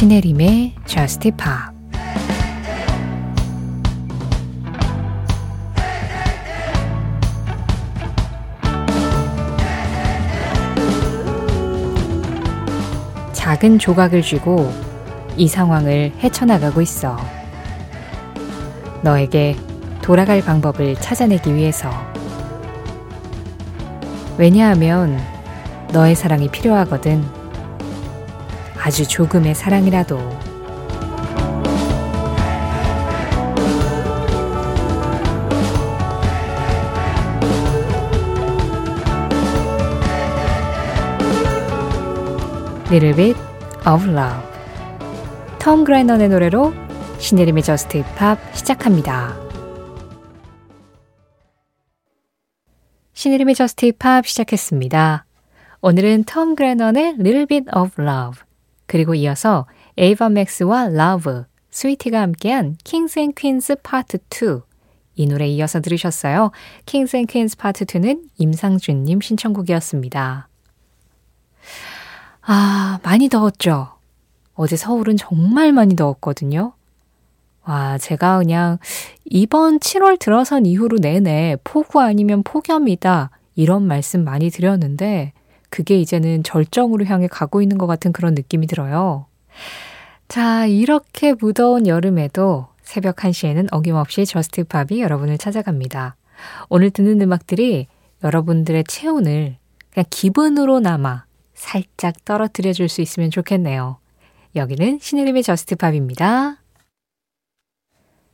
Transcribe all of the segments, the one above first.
신혜림의 Just Pop 작은 조각을 쥐고 이 상황을 헤쳐나가고 있어. 너에게 돌아갈 방법을 찾아내기 위해서. 왜냐하면 너의 사랑이 필요하거든. 아주 조금의 사랑이라도. Little Bit of Love 톰 그라이넌의 노래로 신혜림의 저스트 힙합 시작합니다. 신혜림의 Just Pop 시작했습니다. 오늘은 톰 그레넌의 Little Bit of Love 그리고 이어서 에이바 맥스와 Lauv, 스위티가 함께한 Kings and Queens Part 2 이 노래 이어서 들으셨어요. Kings and Queens Part 2는 임상준님 신청곡이었습니다. 아, 많이 더웠죠? 어제 서울은 정말 많이 더웠거든요. 와, 제가 그냥 이번 7월 들어선 이후로 내내 폭우 아니면 폭염이다. 이런 말씀 많이 드렸는데 그게 이제는 절정으로 향해 가고 있는 것 같은 그런 느낌이 들어요. 자, 이렇게 무더운 여름에도 새벽 1시에는 어김없이 Just Pop이 여러분을 찾아갑니다. 오늘 듣는 음악들이 여러분들의 체온을 그냥 기분으로나마 살짝 떨어뜨려 줄 수 있으면 좋겠네요. 여기는 신혜림의 Just Pop입니다.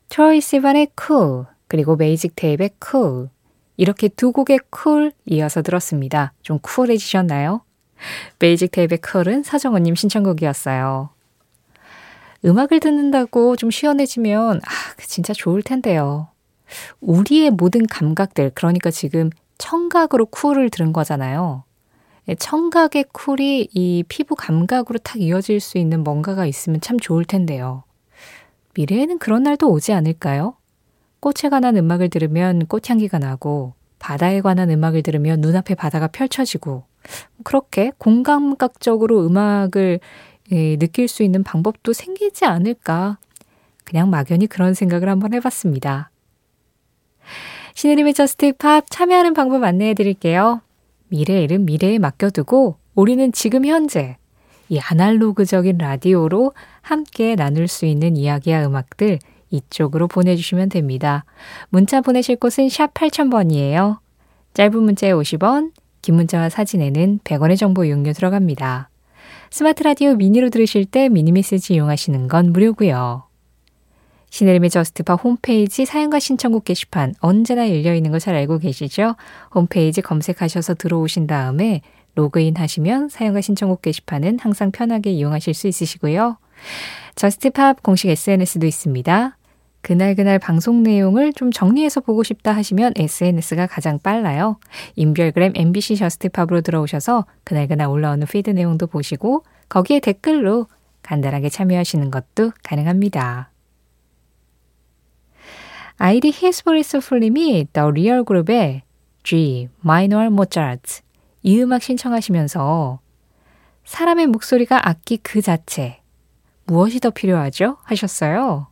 트로이 시반의 cool, 그리고 메이직 테이프의 cool. 이렇게 두 곡의 cool 이어서 들었습니다. 좀 쿨해지셨나요? 메이직 테이프의 cool은 서정호님 신청곡이었어요. 음악을 듣는다고 좀 시원해지면, 아, 진짜 좋을 텐데요. 우리의 모든 감각들, 그러니까 지금 청각으로 cool을 들은 거잖아요. 예, 청각의 쿨이 이 피부 감각으로 탁 이어질 수 있는 뭔가가 있으면 참 좋을 텐데요. 미래에는 그런 날도 오지 않을까요? 꽃에 관한 음악을 들으면 꽃향기가 나고, 바다에 관한 음악을 들으면 눈앞에 바다가 펼쳐지고, 그렇게 공감각적으로 음악을 예, 느낄 수 있는 방법도 생기지 않을까. 그냥 막연히 그런 생각을 한번 해봤습니다. 신혜림의 Just Pop 참여하는 방법 안내해 드릴게요. 미래 일은 미래에 맡겨두고 우리는 지금 현재 이 아날로그적인 라디오로 함께 나눌 수 있는 이야기와 음악들 이쪽으로 보내주시면 됩니다. 문자 보내실 곳은 샵 8000번이에요. 짧은 문자에 50원, 긴 문자와 사진에는 100원의 정보 이용료 들어갑니다. 스마트 라디오 미니로 들으실 때 미니 메시지 이용하시는 건 무료고요. 신혜림의 Just Pop 홈페이지 사연과 신청곡 게시판 언제나 열려 있는 거 잘 알고 계시죠? 홈페이지 검색하셔서 들어오신 다음에 로그인 하시면 사연과 신청곡 게시판은 항상 편하게 이용하실 수 있으시고요. Just Pop 공식 SNS도 있습니다. 그날그날 방송 내용을 좀 정리해서 보고 싶다 하시면 SNS가 가장 빨라요. 인별그램 MBC Just Pop으로 들어오셔서 그날그날 올라오는 피드 내용도 보시고 거기에 댓글로 간단하게 참여하시는 것도 가능합니다. 아이디 히스보리스 풀님이 The Real Group의 G, Minor Mozart 이 음악 신청하시면서 사람의 목소리가 악기 그 자체 무엇이 더 필요하죠? 하셨어요.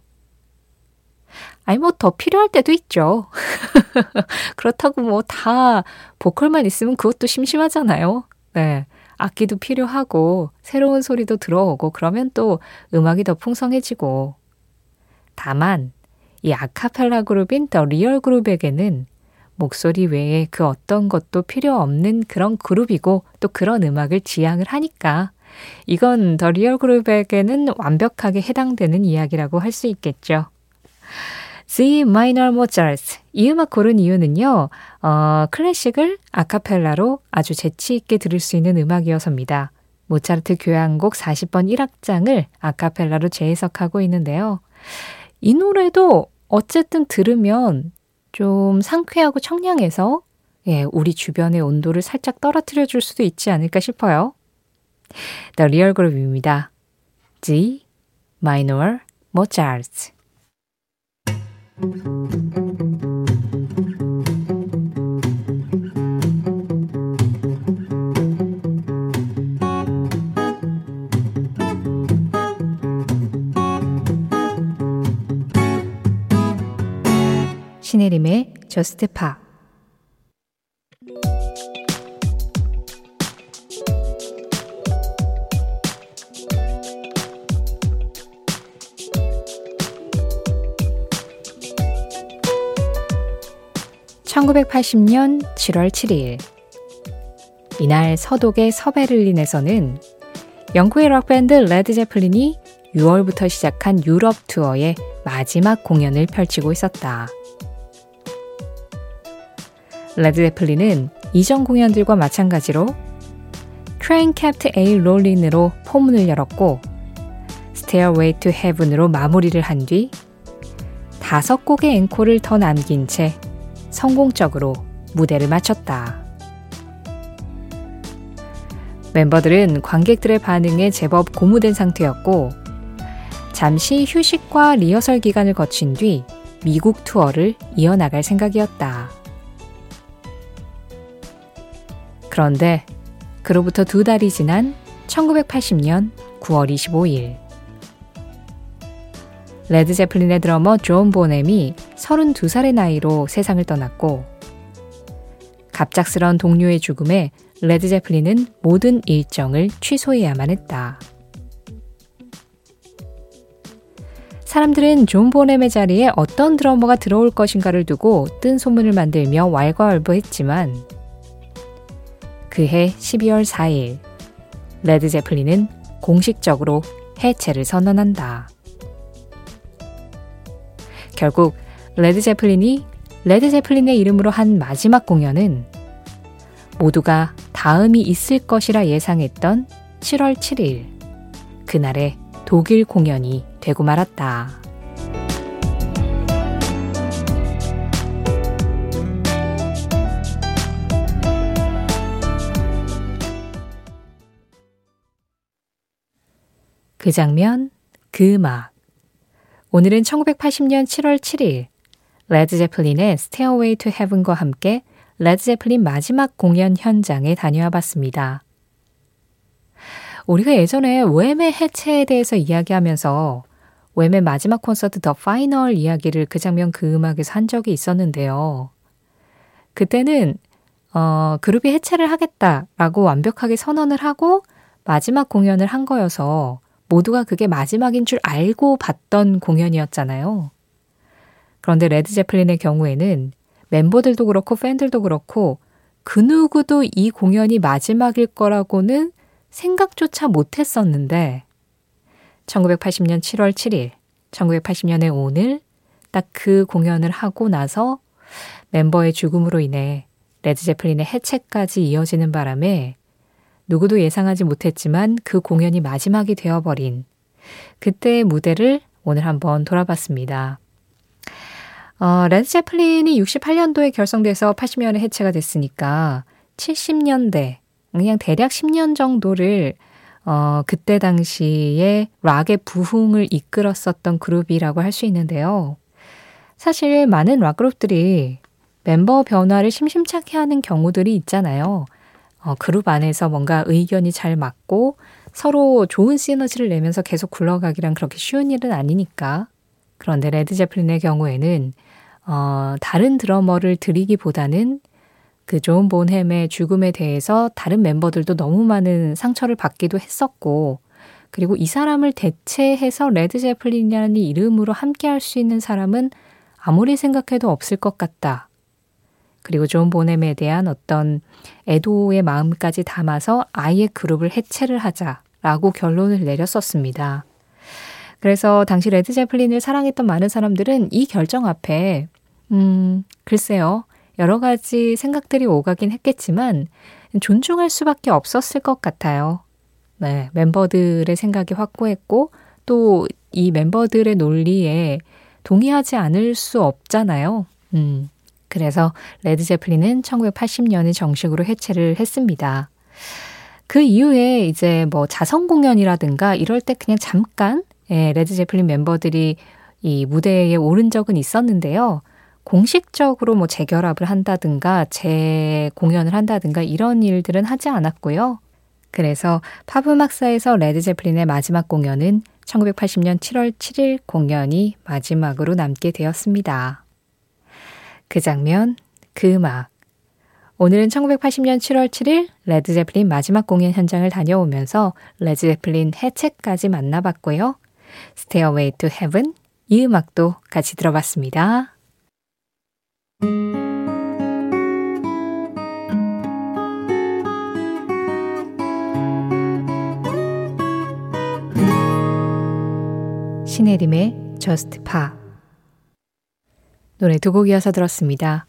아니, 뭐, 더 필요할 때도 있죠. 그렇다고 뭐, 다, 보컬만 있으면 그것도 심심하잖아요. 네. 악기도 필요하고, 새로운 소리도 들어오고, 그러면 또 음악이 더 풍성해지고. 다만, 이 아카펠라 그룹인 The Real Group에게는 목소리 외에 그 어떤 것도 필요 없는 그런 그룹이고 또 그런 음악을 지향을 하니까 이건 The Real Group에게는 완벽하게 해당되는 이야기라고 할 수 있겠죠. G Minor Mozart 이 음악 고른 이유는요. 어, 클래식을 아카펠라로 아주 재치 있게 들을 수 있는 음악이어서입니다. 모차르트 교향곡 40번 1악장을 아카펠라로 재해석하고 있는데요. 이 노래도 어쨌든 들으면 좀 상쾌하고 청량해서 예, 우리 주변의 온도를 살짝 떨어뜨려 줄 수도 있지 않을까 싶어요. The Real Group입니다. G Minor Mozart 신혜림의 저스트 파 (1980년 7월 7일) 이날 서독의 서베를린에서는 영국의 록밴드 레드 제플린이 6월부터 시작한 유럽 투어의 마지막 공연을 펼치고 있었다. 레드 제플린은 이전 공연들과 마찬가지로 Train Kept A-Rollin'으로 포문을 열었고 Stairway to Heaven으로 마무리를 한 뒤 다섯 곡의 앵콜을 더 남긴 채 성공적으로 무대를 마쳤다. 멤버들은 관객들의 반응에 제법 고무된 상태였고 잠시 휴식과 리허설 기간을 거친 뒤 미국 투어를 이어나갈 생각이었다. 그런데 그로부터 두 달이 지난 1980년 9월 25일 레드 제플린의 드러머 존 보넴이 32살의 나이로 세상을 떠났고 갑작스런 동료의 죽음에 레드 제플린은 모든 일정을 취소해야만 했다. 사람들은 존 본햄의 자리에 어떤 드러머가 들어올 것인가를 두고 뜬 소문을 만들며 왈가왈부했지만 그해 12월 4일 레드 제플린은 공식적으로 해체를 선언한다. 결국 레드 제플린이 레드 제플린의 이름으로 한 마지막 공연은 모두가 다음이 있을 것이라 예상했던 7월 7일 그날의 독일 공연이 되고 말았다. 그 장면, 그 음악. 오늘은 1980년 7월 7일 레드 제플린의 Stairway to Heaven과 함께 레드 제플린 마지막 공연 현장에 다녀와 봤습니다. 우리가 예전에 왬의 해체에 대해서 이야기하면서 왬의 마지막 콘서트 The Final 이야기를 그 장면 그 음악에서 한 적이 있었는데요. 그때는 어, 그룹이 해체를 하겠다라고 완벽하게 선언을 하고 마지막 공연을 한 거여서 모두가 그게 마지막인 줄 알고 봤던 공연이었잖아요. 그런데 레드 제플린의 경우에는 멤버들도 그렇고 팬들도 그렇고 그 누구도 이 공연이 마지막일 거라고는 생각조차 못 했었는데 1980년 7월 7일, 1980년의 오늘 딱 그 공연을 하고 나서 멤버의 죽음으로 인해 레드 제플린의 해체까지 이어지는 바람에 누구도 예상하지 못했지만 그 공연이 마지막이 되어버린 그때의 무대를 오늘 한번 돌아봤습니다. 어, 레드 제플린이 68년도에 결성돼서 80년에 해체가 됐으니까 70년대, 그냥 대략 10년 정도를 어, 그때 당시에 락의 부흥을 이끌었었던 그룹이라고 할 수 있는데요. 사실 많은 락 그룹들이 멤버 변화를 심심찮게 하는 경우들이 있잖아요. 어, 그룹 안에서 뭔가 의견이 잘 맞고 서로 좋은 시너지를 내면서 계속 굴러가기란 그렇게 쉬운 일은 아니니까. 그런데 레드 제플린의 경우에는 어, 다른 드러머를 들이기보다는 그 존 본햄의 죽음에 대해서 다른 멤버들도 너무 많은 상처를 받기도 했었고, 그리고 이 사람을 대체해서 레드 제플린이라는 이름으로 함께 할 수 있는 사람은 아무리 생각해도 없을 것 같다. 그리고 존 본햄에 대한 어떤 애도의 마음까지 담아서 아예 그룹을 해체를 하자라고 결론을 내렸었습니다. 그래서 당시 레드 제플린을 사랑했던 많은 사람들은 이 결정 앞에 음, 글쎄요. 여러 가지 생각들이 오가긴 했겠지만 존중할 수밖에 없었을 것 같아요. 네, 멤버들의 생각이 확고했고 또 이 멤버들의 논리에 동의하지 않을 수 없잖아요. 음. 그래서 레드 제플린은 1980년에 정식으로 해체를 했습니다. 그 이후에 이제 뭐 자선 공연이라든가 이럴 때 그냥 잠깐 예, 레드 제플린 멤버들이 이 무대에 오른 적은 있었는데요. 공식적으로 뭐 재결합을 한다든가 재공연을 한다든가 이런 일들은 하지 않았고요. 그래서 팝음악사에서 레드 제플린의 마지막 공연은 1980년 7월 7일 공연이 마지막으로 남게 되었습니다. 그 장면, 그 음악. 오늘은 1980년 7월 7일 레드제플린 마지막 공연 현장을 다녀오면서 레드제플린 해체까지 만나봤고요. Stairway to Heaven 이 음악도 같이 들어봤습니다. 신혜림의 Just Pa 노래 두 곡 이어서 들었습니다.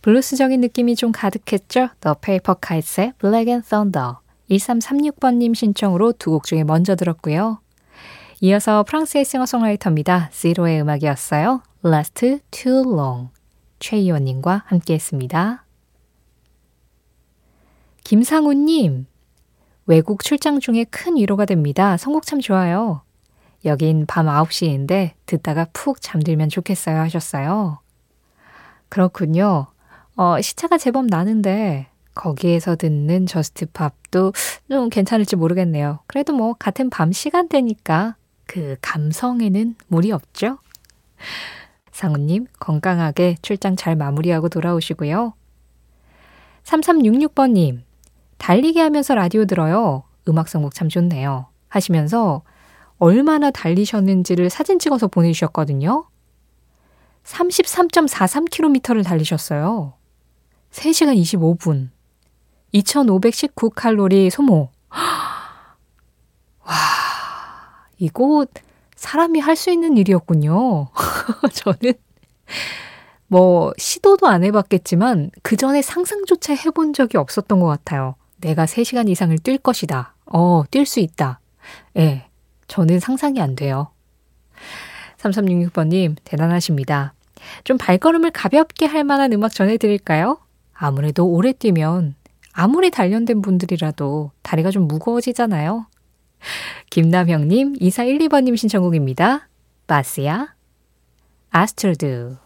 블루스적인 느낌이 좀 가득했죠? The Paper Kites의 Black and Thunder 1336번님 신청으로 두 곡 중에 먼저 들었고요. 이어서 프랑스의 싱어송라이터입니다. 지로의 음악이었어요. Last Too Long 최이원님과 함께 했습니다. 김상우님, 외국 출장 중에 큰 위로가 됩니다. 선곡 참 좋아요. 여긴 밤 9시인데 듣다가 푹 잠들면 좋겠어요 하셨어요. 그렇군요. 어, 시차가 제법 나는데 거기에서 듣는 저스트 팝도 좀 괜찮을지 모르겠네요. 그래도 뭐 같은 밤 시간대니까 그 감성에는 무리 없죠? 상우님 건강하게 출장 잘 마무리하고 돌아오시고요. 3366번님 달리기 하면서 라디오 들어요. 음악 선곡 참 좋네요. 하시면서 얼마나 달리셨는지를 사진 찍어서 보내주셨거든요. 33.43km를 달리셨어요. 3시간 25분. 2519칼로리 소모. 와, 이거 사람이 할 수 있는 일이었군요. 저는 뭐 시도도 안 해봤겠지만 그 전에 상상조차 해본 적이 없었던 것 같아요. 내가 3시간 이상을 뛸 것이다. 어, 뛸 수 있다. 예. 네, 저는 상상이 안 돼요. 3366번님, 대단하십니다. 좀 발걸음을 가볍게 할 만한 음악 전해드릴까요? 아무래도 오래 뛰면 아무리 단련된 분들이라도 다리가 좀 무거워지잖아요. 김남형님, 2412번님 신청곡입니다. 바스야, 아스트르드.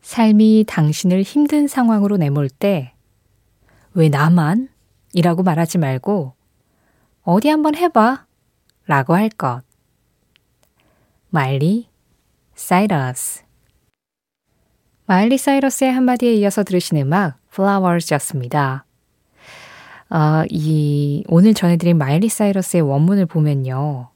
삶이 당신을 힘든 상황으로 내몰 때, 왜 나만? 이라고 말하지 말고, 어디 한번 해봐. 라고 할 것. 마일리 사이러스 마일리 사이러스의 한마디에 이어서 들으신 음악 Flowers였습니다. 어, 이 오늘 전해드린 마일리 사이러스의 원문을 보면요.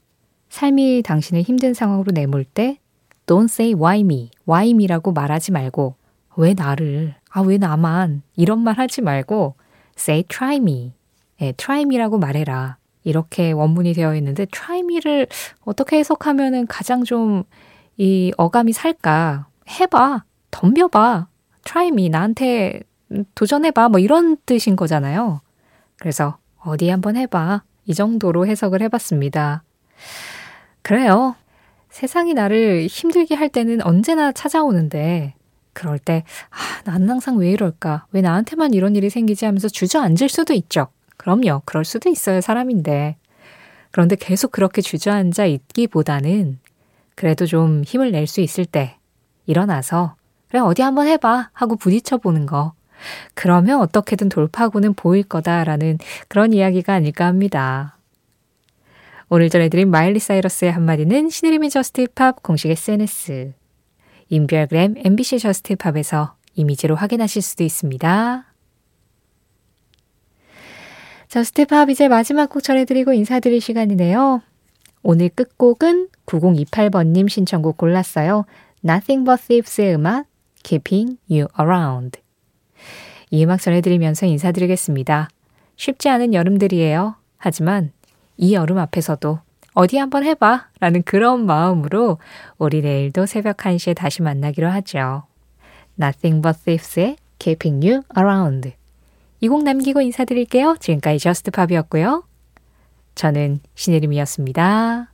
삶이 당신을 힘든 상황으로 내몰 때 Don't say why me, why me라고 말하지 말고 왜 나를, 아 왜 나만 이런 말 하지 말고 say try me, 네, try me라고 말해라. 이렇게 원문이 되어 있는데 try me를 어떻게 해석하면은 가장 좀 이 어감이 살까? 해봐, 덤벼봐, try me 나한테 도전해봐 뭐 이런 뜻인 거잖아요. 그래서 어디 한번 해봐 이 정도로 해석을 해봤습니다. 그래요. 세상이 나를 힘들게 할 때는 언제나 찾아오는데 그럴 때, 아, 나는 항상 왜 이럴까? 왜 나한테만 이런 일이 생기지 하면서 주저앉을 수도 있죠. 그럼요. 그럴 수도 있어요. 사람인데. 그런데 계속 그렇게 주저앉아 있기보다는 그래도 좀 힘을 낼 수 있을 때 일어나서 그래 어디 한번 해봐 하고 부딪혀 보는 거. 그러면 어떻게든 돌파구는 보일 거다라는 그런 이야기가 아닐까 합니다. 오늘 전해드린 마일리 사이러스의 한마디는 신혜림의 Just Pop 공식 SNS, 인별그램 MBC Just Pop에서 이미지로 확인하실 수도 있습니다. Just Pop 이제 마지막 곡 전해드리고 인사드릴 시간이네요. 오늘 끝곡은 9028번님 신청곡 골랐어요. Nothing But Thieves의 음악 Keeping You Around 이 음악 전해드리면서 인사드리겠습니다. 쉽지 않은 여름들이에요. 하지만 이 여름 앞에서도 어디 한번 해봐 라는 그런 마음으로 우리 내일도 새벽 1시에 다시 만나기로 하죠. Nothing But Thieves의 Keeping You Around 이 곡 남기고 인사드릴게요. 지금까지 저스트팝이었고요. 저는 신혜림이었습니다.